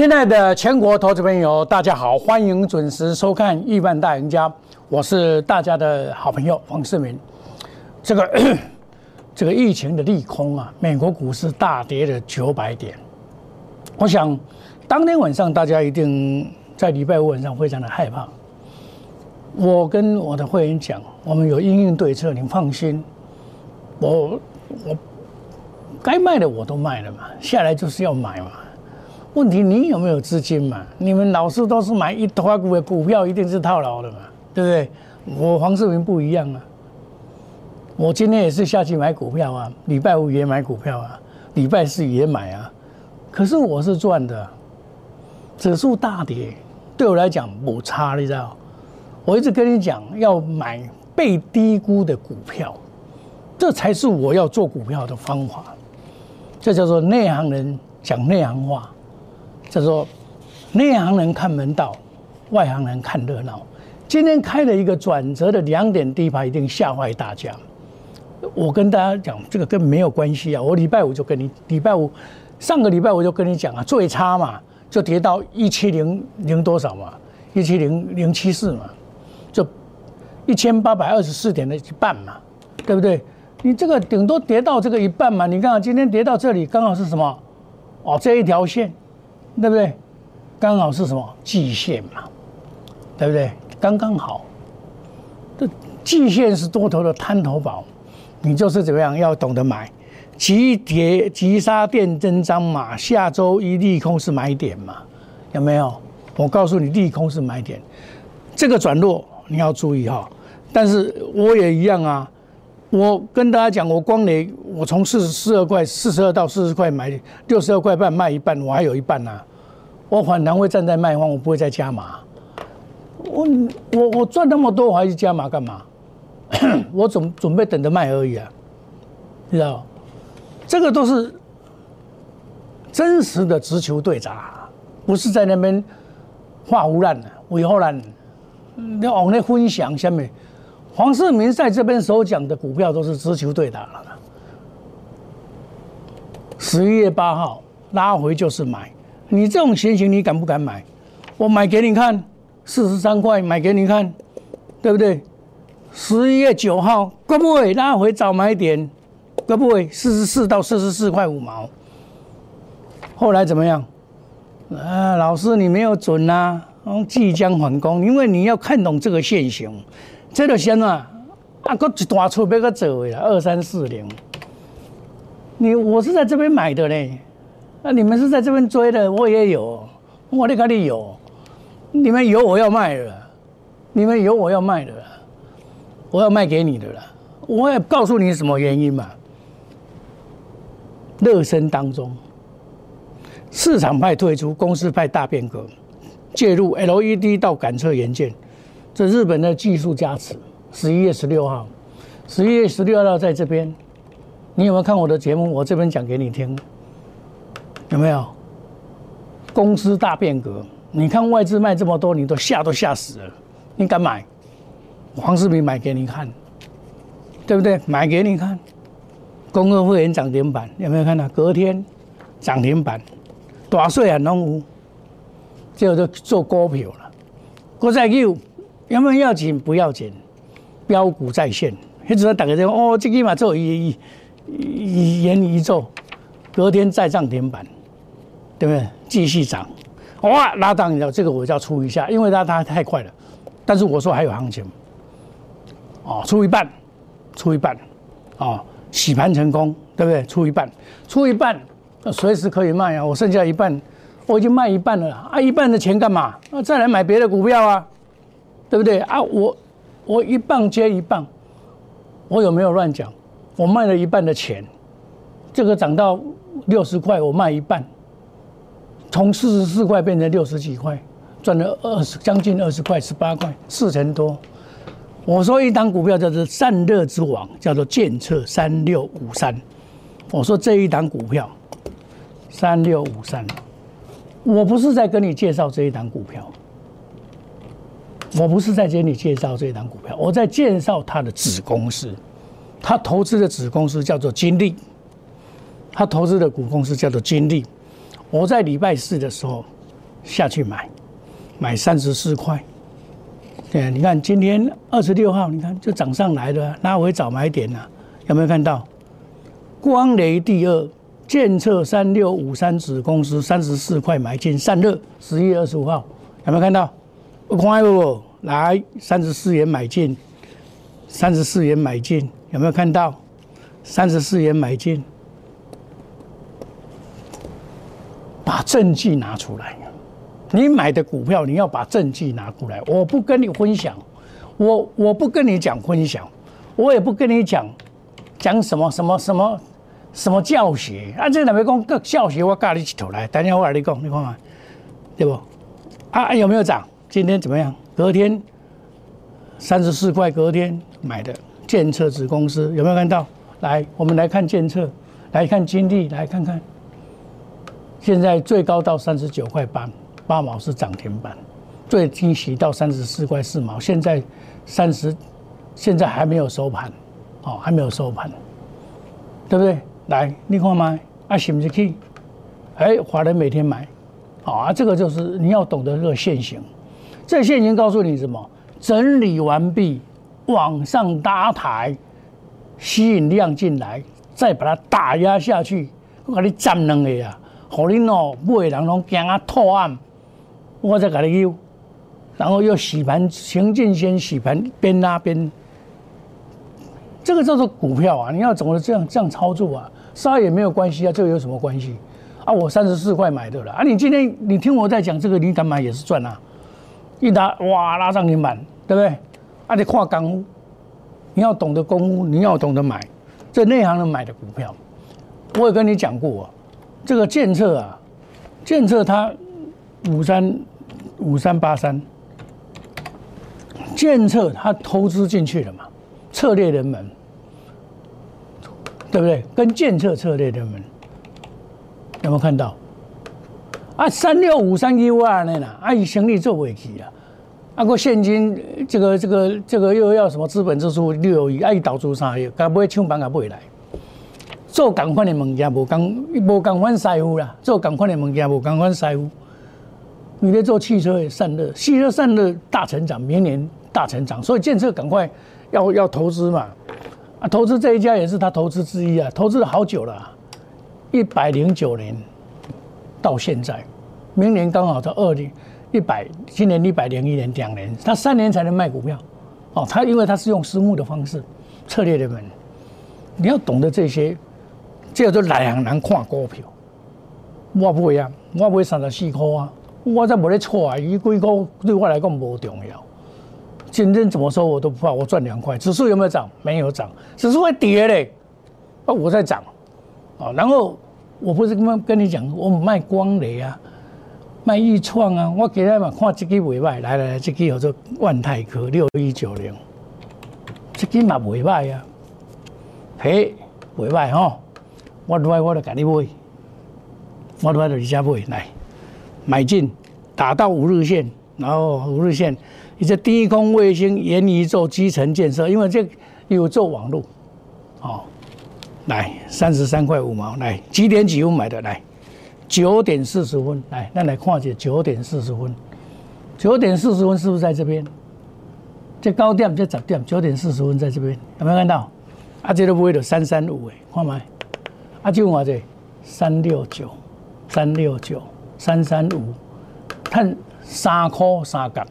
亲爱的全国投资朋友，大家好，欢迎准时收看《亿万大赢家》，我是大家的好朋友黄世明。这个 这个疫情的利空啊，美国股市大跌了九百点。我想当天晚上大家一定在礼拜五晚上非常的害怕。我跟我的会员讲，我们有应应对策，你放心。我我该卖的我都卖了嘛，下来就是要买嘛。问题你有没有资金嘛？你们老是都是买一坨股的股票，一定是套牢的嘛，对不对？我黄世明不一样啊，我今天也是下去买股票啊，礼拜五也买股票啊，礼拜四也买啊，可是我是赚的，指数大跌对我来讲不差，你知道？我一直跟你讲要买被低估的股票，这才是我要做股票的方法，这叫做内行人讲内行话。叫做内行人看门道，外行人看热闹。今天开了一个转折的两点低牌，一定吓坏大家。我跟大家讲，这个跟没有关系啊。我礼拜五就跟你，礼拜五上个礼拜我就跟你讲啊，最差嘛，就跌到一七零零多少嘛，一七零零七四嘛，就一千八百二十四点的一半嘛，对不对？你这个顶多跌到这个一半嘛。你看今天跌到这里，刚好是什么？哦，这一条线。对不对？刚好是什么季线嘛？对不对？刚刚好。这季线是多头的滩头宝，你就是怎么样要懂得买，急跌急杀电真章嘛。下周一利空是买点嘛？有没有？我告诉你，利空是买点。这个转弱你要注意哈。但是我也一样啊。我跟大家讲，我光雷，我从四十四二块、四十二到四十块买，六十二块半卖一半，我还有一半呢。我反弹会站在卖方，我不会再加码。我我我赚那么多，我还是加码干嘛？我准准备等着卖而已啊，知道？这个都是真实的直球对砸，不是在那边画胡乱的、伪后烂。你往那分享下面。黄世明在这边所讲的股票都是直球对打了。十一月八号拉回就是买，你这种情形你敢不敢买？我买给你看，四十三块买给你看，对不对？十一月九号会不会拉回早买点？会不会四十四到四十四块五毛？后来怎么样？啊，老师你没有准呐，即将反攻，因为你要看懂这个现象。这个先啊，啊，搁一大出要搁走的啦，二三四零。你我是在这边买的嘞，那你们是在这边追的，我也有，我那里有，你们有我要卖的，你们有我要卖的，我要卖给你的了。我也告诉你什么原因嘛？热身当中，市场派退出，公司派大变革，介入 LED 到感测元件。这日本的技术加持，十一月十六号，十一月十六号在这边，你有没有看我的节目？我这边讲给你听，有没有？公司大变革，你看外资卖这么多，你都吓都吓死了，你敢买？黄世明买给你看，对不对？买给你看，公共会员涨停板有没有看到？隔天涨停板，大税啊，拢有，这就做股票了，国债有。有没有要紧？不要紧，标股在线。一直在打个电话，哦，这个嘛做一一言一做，隔天再涨停板，对不对？继续涨，哇，拉档，你知道这个我就要出一下，因为它它太快了。但是我说还有行情，哦，出一半，出一半，哦，洗盘成功，对不对？出一半，出一半，随时可以卖啊！我剩下一半，我已经卖一半了啊！一半的钱干嘛？那再来买别的股票啊？对不对啊？我我一棒接一棒，我有没有乱讲？我卖了一半的钱，这个涨到六十块，我卖一半，从四十四块变成六十几块，赚了二十将近二十块，十八块，四成多。我说一档股票叫做散热之王，叫做建策三六五三。我说这一档股票三六五三，我不是在跟你介绍这一档股票。我不是在跟你介绍这一档股票，我在介绍他的子公司，他投资的子公司叫做金利，他投资的股公司叫做金利。我在礼拜四的时候下去买，买三十四块。对，你看今天二十六号，你看就涨上来了，拉回早买点了，有没有看到？光雷第二，建测三六五三子公司三十四块买进，散热十一月二十五号，有没有看到？我看不？来三十四元买进，三十四元买进，有没有看到？三十四元买进，把证据拿出来。你买的股票，你要把证据拿过来。我不跟你分享，我我不跟你讲分享，我也不跟你讲讲什么什么什么什么教学。啊，这两位讲个教学，我教你一头来。等下我来你讲，你看嘛，对不？啊，有没有涨？今天怎么样？隔天三十四块，隔天买的建测子公司有没有看到？来，我们来看建测，来看金地，来看看，现在最高到三十九块八。八毛是涨停板，最低洗到三十四块四毛，现在三十，现在还没有收盘，哦，还没有收盘，对不对？来，你看嘛，啊，是不是去？哎，华人每天买，啊，这个就是你要懂得这个现行，这个现行告诉你什么？整理完毕，往上搭台，吸引量进来，再把它打压下去，我给你占两个啊，好你哦，买人拢惊啊破案。我再给你 U，然后又洗盘，行进先洗盘，边拉边，这个叫做股票啊！你要怎么这样这样操作啊？杀也没有关系啊，这个有什么关系啊？我三十四块买的了啊！你今天你听我在讲这个，你敢买也是赚啊！一拉哇拉涨停板，对不对？啊，你跨港，你要懂得公屋，你要懂得买，这内行人买的股票，我也跟你讲过啊，这个建策啊，建策它五三。五三八三，建策他投资进去了嘛？策略人门，对不对？跟建策策略人门有没有看到？啊，三六五三 U 二那啦，啊，以行李做尾期啊，啊，个现金这个这个这个又要什么资本支出六亿，啊，伊导出啥亿，该不会抢板也不会来。做共款的物件无共无共款师傅啦，做共款的物件无共款师傅。你在做汽车的散热，汽车散热大成长，明年大成长，所以建设赶快要要投资嘛，啊，投资这一家也是他投资之一啊，投资了好久了，一百零九年到现在，明年刚好到二零一百，今年一百零一年两年，他三年才能卖股票，哦，他因为他是用私募的方式策略的门，你要懂得这些，叫做内行人看股票，我不会啊，我不会三十四块啊。我再无咧错啊！伊几股对我来讲无重要。今天怎么说我都不怕，我赚两块。指数有没有涨？没有涨，指数会跌嘞。啊，我在涨。啊，然后我不是跟跟你讲，我卖光雷啊，卖易创啊。我今天嘛看这支尾卖，来来来，这支叫做万泰科六一九零，这支嘛尾卖啊，嘿，尾卖吼，我来我就给你买，我来就直接买来。买进，打到五日线，然后五日线，你这低空卫星沿移做基层建设，因为这有做网络，哦，来三十三块五毛，来几点几分买的？来九点四十分，来那来看下九点四十分，九点四十分是不是在这边？这高点这十点，九点四十分在这边，有没有看到？啊，这都不会的三三五诶，看没？啊，就我这三六九，三六九。三三五，看三块三角，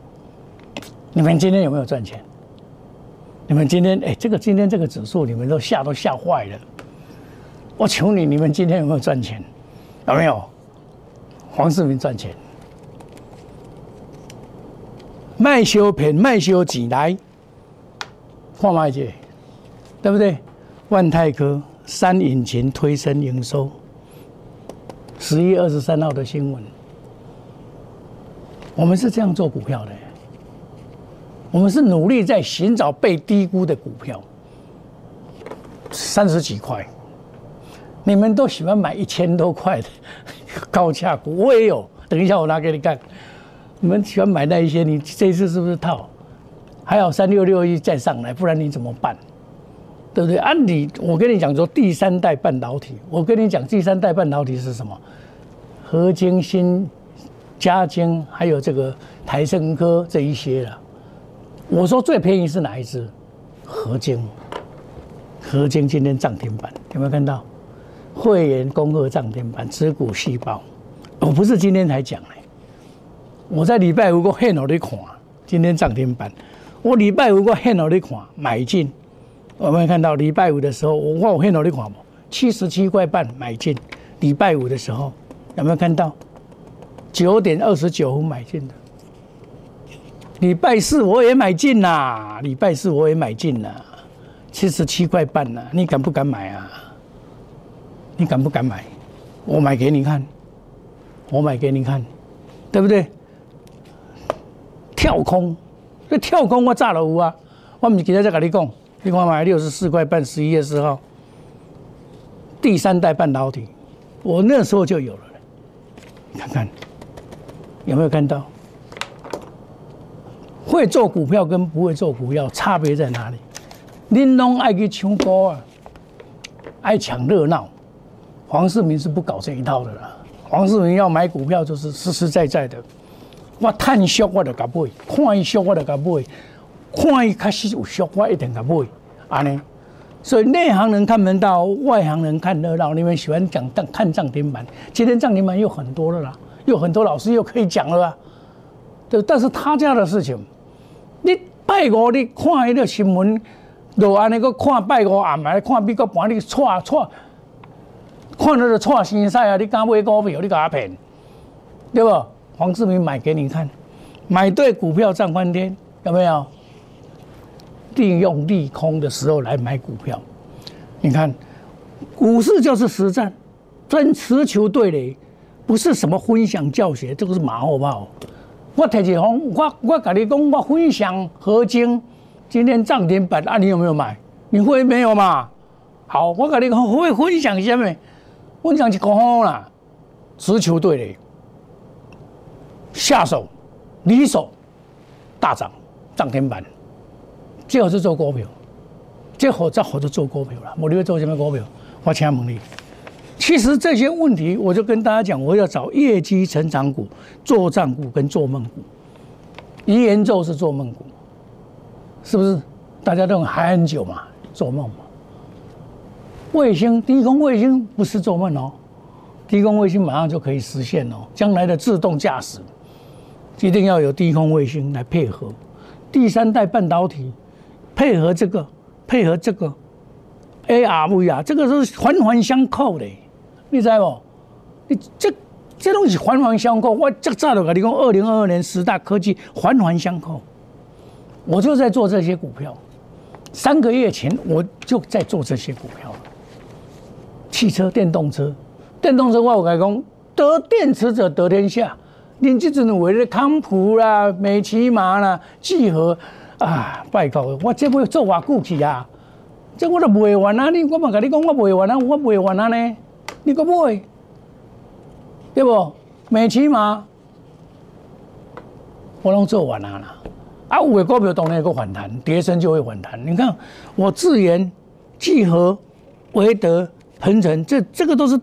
你们今天有没有赚钱？你们今天哎，这个今天这个指数，你们都吓都吓坏了。我求你，你们今天有没有赚钱？有没有？黄世明赚钱，卖修片卖修钱来，看卖去，对不对？万泰科三引擎推升营收。十一月二十三号的新闻，我们是这样做股票的，我们是努力在寻找被低估的股票，三十几块，你们都喜欢买一千多块的高价股，我也有，等一下我拿给你看，你们喜欢买那一些，你这次是不是套？还有三六六一再上来，不然你怎么办？对不对？按理我跟你讲说，第三代半导体，我跟你讲第三代半导体是什么？合金芯嘉晶，还有这个台盛科这一些了。我说最便宜是哪一只？合晶，合晶今天涨停板，有没有看到？会员恭贺涨停板，持股细胞。我不是今天才讲的，我在礼拜五我很努力看，今天涨停板。我礼拜五我很努力看，买进。有没有看到礼拜五的时候，我我很努力看七十七块半买进。礼拜五的时候有没有看到？九点二十九分买进的。礼拜四我也买进啦，礼拜四我也买进啦，七十七块半啦，你敢不敢买啊？你敢不敢买？我买给你看，我买给你看，对不对？跳空，这跳空我炸了有啊！我唔是今日在跟你讲，你看买六十四块半，十一月四号，第三代半导体，我那时候就有了，看看有没有看到？会做股票跟不会做股票差别在哪里？恁拢爱去抢股啊，爱抢热闹。黄世明是不搞这一套的啦。黄世明要买股票就是实实在在的。我探俗我就甲买，看伊俗我就甲买，看伊开始有俗我一定甲买。安尼，所以内行人看门道，外行人看热闹。你们喜欢讲涨看涨停板，今天涨停板又很多了啦，又很多老师又可以讲了啦。对，但是他家的事情。你拜五，你看迄个新闻，就安尼个看拜五暗来看美国盘，你错错，看到就错心塞啊！你敢买股票，你甲我骗，对不？黄志明买给你看，买对股票涨翻天，有没有？利用利空的时候来买股票，你看，股市就是实战，真持球对垒，不是什么分享教学，这个是马后炮。我提起红，我我跟你讲，我分享合金今天涨停板啊，你有没有买？你会没有嘛？好，我跟你讲，会分享什么？分享是讲好啦，持球队的下手离手大涨涨停板，最好是做股票，最好再好就做股票了。我你会做什么股票？我请问你。其实这些问题，我就跟大家讲，我要找业绩成长股、做账股跟做梦股。遗言咒是做梦股，是不是？大家都还很久嘛，做梦嘛。卫星低空卫星不是做梦哦，低空卫星马上就可以实现哦。将来的自动驾驶一定要有低空卫星来配合，第三代半导体配合这个，配合这个 ARV 啊，这个是环环相扣的。你知不？你这这东西环环相扣。我这早就跟你讲，二零二二年十大科技环环相扣。我就在做这些股票。三个月前我就在做这些股票。汽车、电动车、电动车，我跟你讲，得电池者得天下。你这阵为了康普啦、美骑马啦、聚合啊，拜托，我这要做偌久去啊？这我都卖完啊！你我嘛跟你讲，我卖完啊，我卖完啊呢。你个买，对不？美骑马，我拢做完了啦。啊，五个股票当然个反弹，跌升就会反弹。你看，我智研、聚合、维德、鹏程，这这个都是，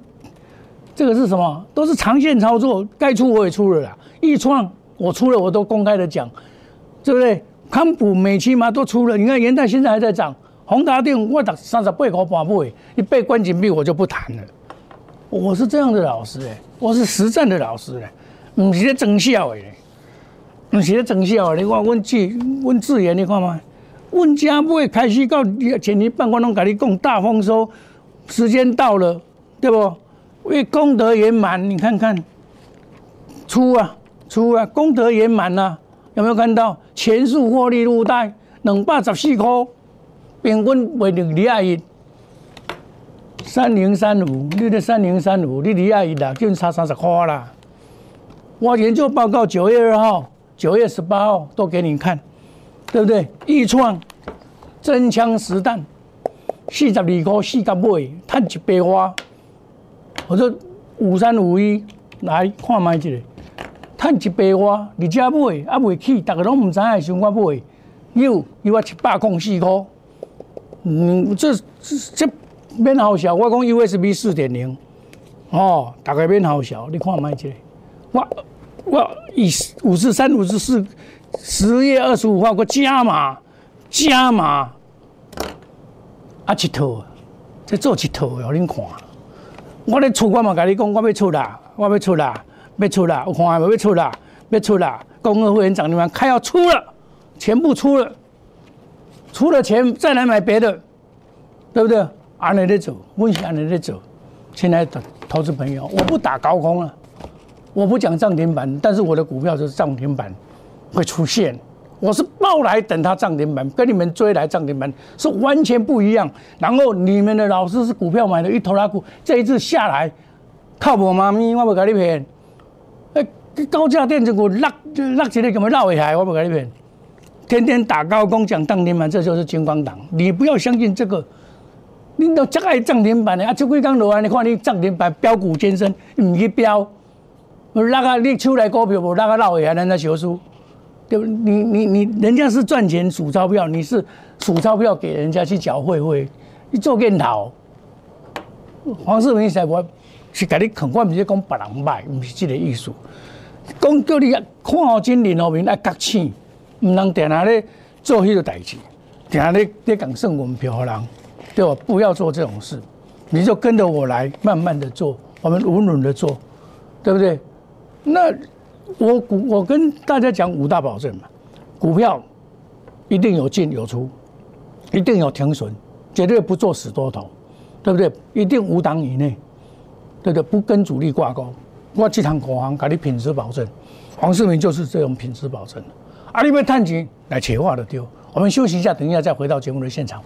这个是什么？都是长线操作，该出我也出了啦。易创我出了，我都公开的讲，对不对？康普、美期嘛都出了，你看元泰现在还在涨，宏达电我打三十八块半买，一倍关紧闭我就不谈了。我是这样的老师哎，我是实战的老师哎，不是在整笑哎，不是在整笑。你看，问智问智言，你看吗？问家不会开始到前年半，我拢甲你讲大丰收，时间到了，对不？为功德圆满，你看看，出啊出啊，功德圆满呐，有没有看到？前数获利入袋，两百十四块，平均为两二一。三零三五，你的三零三五，你离阿姨啦，就差三十块啦。我研究报告九月二号、九月十八号都给你看，对不对？易创真枪实弹，四十二块四角买，赚一百花。我说五三五一来看卖一个，趁一百外，你遮买啊未起，大家拢唔知影想我买，又又啊七百空四块，嗯，这这这。免好笑，我讲 USB 四点零，哦，大概免好笑，你看卖这个，我我以五十三、五十四，十月二十五号我加码，加码，啊一套，再做一套，让恁看。我咧出，我嘛甲你讲，我要出啦，我要出啦，要出啦，有看无？要出啦，要出啦！公二会员长你们开要出了，全部出了，出了钱再来买别的，对不对？安尼在走，温馨安尼在走。亲爱的投资朋友，我不打高空了，我不讲涨停板，但是我的股票就是涨停板会出现。我是抱来等它涨停板，跟你们追来涨停板是完全不一样。然后你们的老师是股票买的一头拉股，这一次下来靠我妈咪，我不跟你骗。高价电子股落落起来，怎么落下来？我不跟你骗。天天打高工讲涨停板，这就是金光党。你不要相信这个，你都这爱涨停板的啊！这几刚落完，你看你涨停板标股先生唔去标，那个你手来股票无那个落下来，人家学书。对不？你你你，人家是赚钱数钞票，你是数钞票给人家去缴会费，你做更头。黄世明说：“我是给你肯，我不是讲别人卖，不是这个意思。讲叫你看好金林后面爱割钱，唔能定下咧做迄个代志，定下咧咧讲剩我们票人，对吧？不要做这种事，你就跟着我来，慢慢的做，我们稳稳的做，对不对？那。”我股我跟大家讲五大保证嘛，股票一定有进有出，一定有停损，绝对不做死多头，对不对？一定五档以内，对不对？不跟主力挂钩。我这趟股行给你品质保证，黄世明就是这种品质保证。啊，你们探钱来切话的丢，我们休息一下，等一下再回到节目的现场。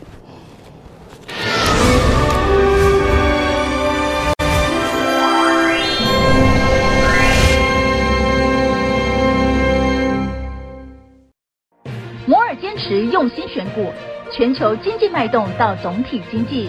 摩尔坚持用心选股，全球经济脉动到总体经济，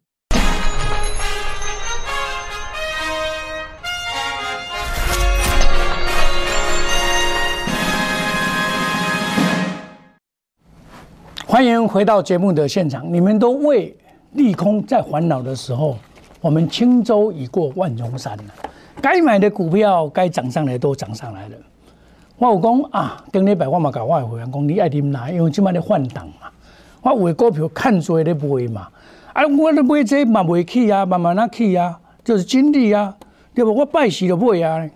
欢迎回到节目的现场。你们都为利空在烦恼的时候，我们轻舟已过万重山了。该买的股票该涨上来都涨上来了。我有讲啊，今日百我嘛搞我的会员讲，你爱听哪？因为今麦咧换挡嘛。我有的股票看做咧买嘛，啊，我咧买这嘛未起啊，慢慢啊起啊，就是经历啊，对不？我拜时就买啊，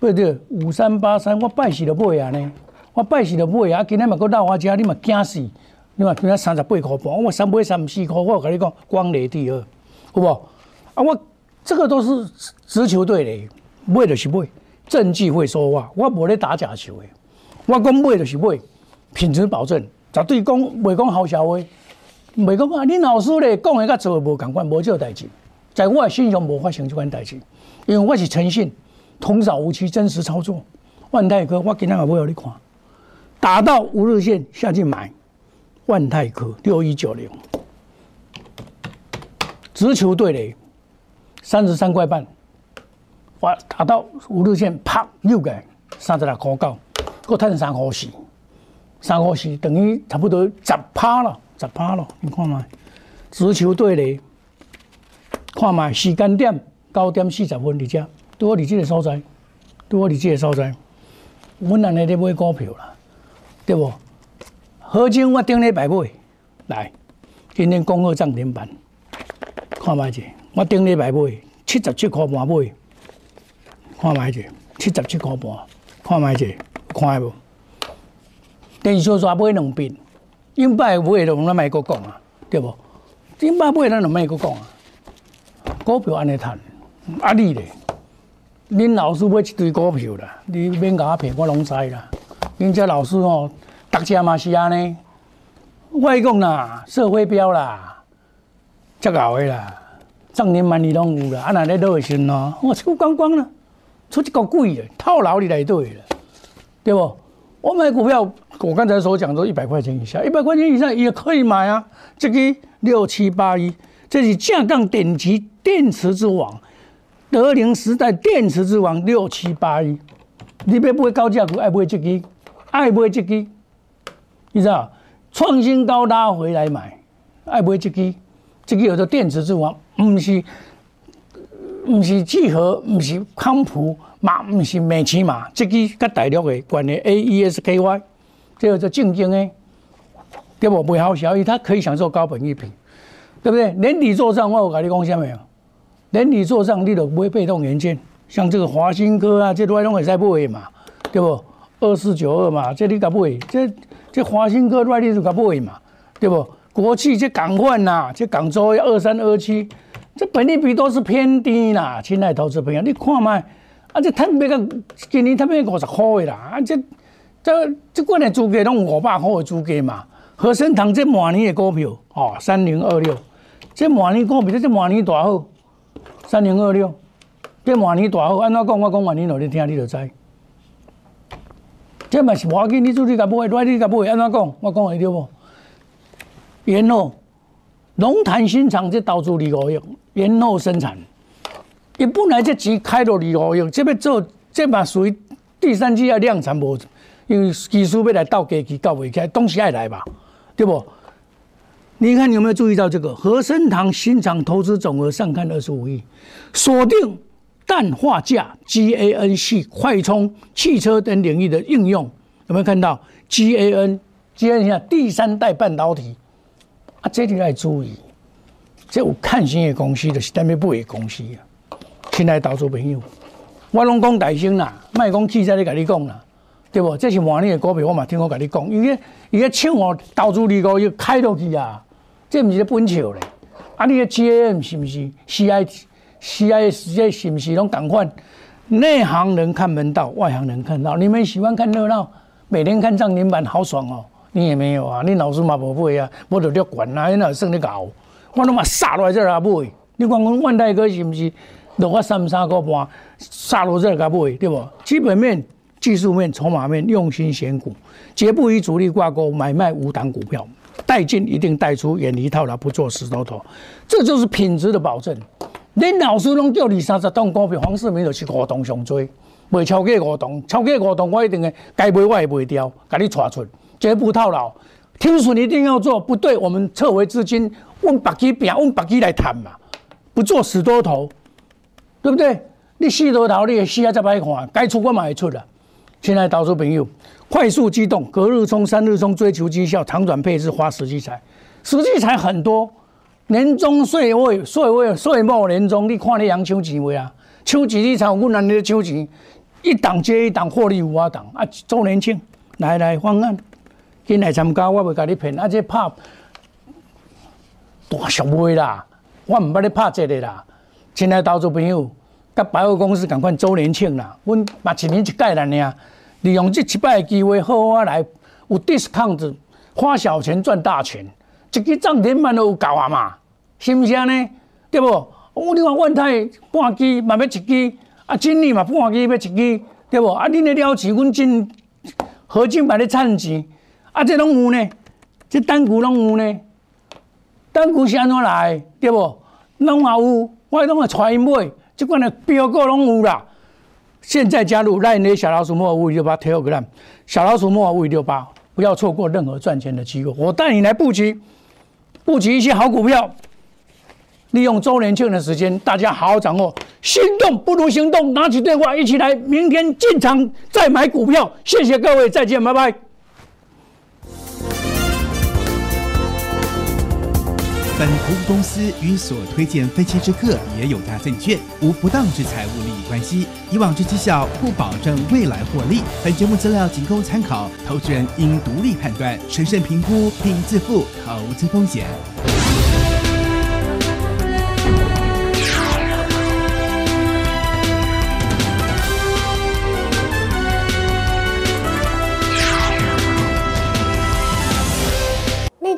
不对？五三八三，我拜时就买啊呢。我拜时就买啊，今天嘛搁闹我家，你嘛惊死。你看，今仔三十八块半，我三买三四块，我跟你讲，光雷第二，好不？啊，我这个都是直球队的，买就是买，证据会说话，我无咧打假球的，我讲买就是买，品质保证，绝对讲袂讲好笑话，袂讲啊，恁老师咧讲的甲做的无共款，无这代志，在我的心上无发生这款代志，因为我是诚信，童叟无欺，真实操作。万泰哥，我今仔也买互你看，打到五日线下去买。万泰科六一九零，直球对垒，三十三块半，哇，打到五日线，啪，又个三十六块九，够赚三块四，三块四等于差不多十趴了，十趴了，你看嘛，直球对垒，看嘛，时间点九点四十分，你家对我你这个所在，对我你这个所在，我人咧咧买股票啦，对不？合金我顶礼拜买，来，今天恭贺涨停板，看卖者，我顶礼拜买七十七块半买，看卖者七十七块半，看卖者看无？电视刷买两遍，应摆买就咱卖个讲啊，对不？应摆买咱就卖个讲啊，股票安尼赚，啊你咧，恁老师买一堆股票啦，你免甲我骗，我拢知啦。恁遮老师哦，大家嘛是安尼。我讲啦，社会标啦，足够的啦，涨年万里拢有啦。啊，那咧都会先咯，我出光光啦，出一个贵的套牢你来对了，对不？我买股票，我刚才所讲都一百块钱以下，一百块钱以上也可以买啊。这个六七八一，这是架杠顶级电池之王。德林时代电池之王六七八一，你要买高价股，爱买这支，爱买这支，你知道？创新高拉回来买，爱买这支，这个有的电池之王，不是，不是聚合，不是康普，嘛不是美骑马，这支跟大陆的关的 A E S K Y，这个做正经的，对不？不好小意，它可以享受高本一品，对不对？年底做账，我有跟你讲下没有？年底做账，你都不会被动元件，像这个华新科啊，这都拢会使买嘛，对不？二四九二嘛，这你敢买？这这华新科都你就敢买嘛，对不？国企这港换呐，这港州二三二七，这本利比都是偏低啦，亲爱投资朋友，你看卖，啊这摊别个今年摊别五十块的啦，啊这这这过年租给拢五百块的租给嘛，和生堂这马年的股票哦，三零二六，这马年股票这马年大好。三零二六，这马年大好，安怎讲？我讲完年后你听，你就知。这嘛是无要紧，你自己甲买，来你甲买，安怎讲？我讲会对无？然后龙潭新厂这投资二五亿，然后生产，伊本来这钱开到二五亿，这要做，这嘛属于第三季要量产无？因为技术要来到机器到未起来，东西爱来吧？对不？你看你有没有注意到这个和生堂新厂投资总额上看二十五亿，锁定氮化镓、GAN 系快充、汽车等领域的应用，有没有看到 GAN？GAN 下第三代半导体啊，这里要注意，这有看新的公司就是代表不的公司啊。亲爱的投资朋友，我拢讲大声啦，卖讲汽车咧，甲你讲啦。对不？这是万年的股票，我嘛听我甲你讲，伊个伊个抢我投资二个又开落去啊！这不是本笑咧，啊！你个 GaN 是不是 CIT？C I S 这是不是拢同款？内行人看门道，外行人看到。你们喜欢看热闹，每天看涨停板好爽哦！你也没有啊，你老师嘛不会啊，无得了管啊，你那算你搞？我他妈杀落来这来买，你讲讲万代哥是不是落我三三个半杀落这来买，对不？基本面、技术面、筹码面，用心选股，绝不与主力挂钩，买卖无档股票。带进一定带出，远离套牢，不做死多头，这就是品质的保证。恁老师拢叫你三十栋股票，黄世明就是五栋上追，未超过五栋，超过五栋我一定会该卖我也卖掉，给你抓出，绝不套牢。听损一定要做，不对，我们撤回资金，问白基变，问白基来谈嘛，不做死多头，对不对？你死多头，你也死啊再歹看，该出我嘛会出了。亲爱的投资朋友。快速机动，隔日冲、三日冲，追求绩效，长短配置，花实际财，实际财很多。年终岁尾，岁尾岁末年终，你看你养抢钱未啊？抢钱你才有阮安尼抢钱，一档接一档获利无法档啊！周年庆，来来方案，进来参加，我袂甲你骗，啊！这拍大小买啦，我唔捌你拍这个啦。亲爱投资朋友，甲百货公司赶快周年庆啦，阮嘛一年一届啦呢。利用这七摆机会，好好来有 discount，花小钱赚大钱，一个涨停板都有够啊嘛，是不是呢？对不？我你看万泰半支嘛要一支，啊，金利嘛半支要一支，对不？啊，恁的了钱，阮金合金买咧趁钱，啊，这拢有呢，这单股拢有呢，单股是安怎来？对不？拢也有，我拢会带因买，即款的标股拢有啦。现在加入赖内小老鼠莫五五六八 Telegram，小老鼠莫五五六八，不要错过任何赚钱的机会。我带你来布局，布局一些好股票，利用周年庆的时间，大家好好掌握。心动不如行动，拿起电话一起来，明天进场再买股票。谢谢各位，再见，拜拜。本服务公司与所推荐分期之客也有大证券无不当之财务利益关系，以往之绩效不保证未来获利。本节目资料仅供参考，投资人应独立判断、审慎评估并自负投资风险。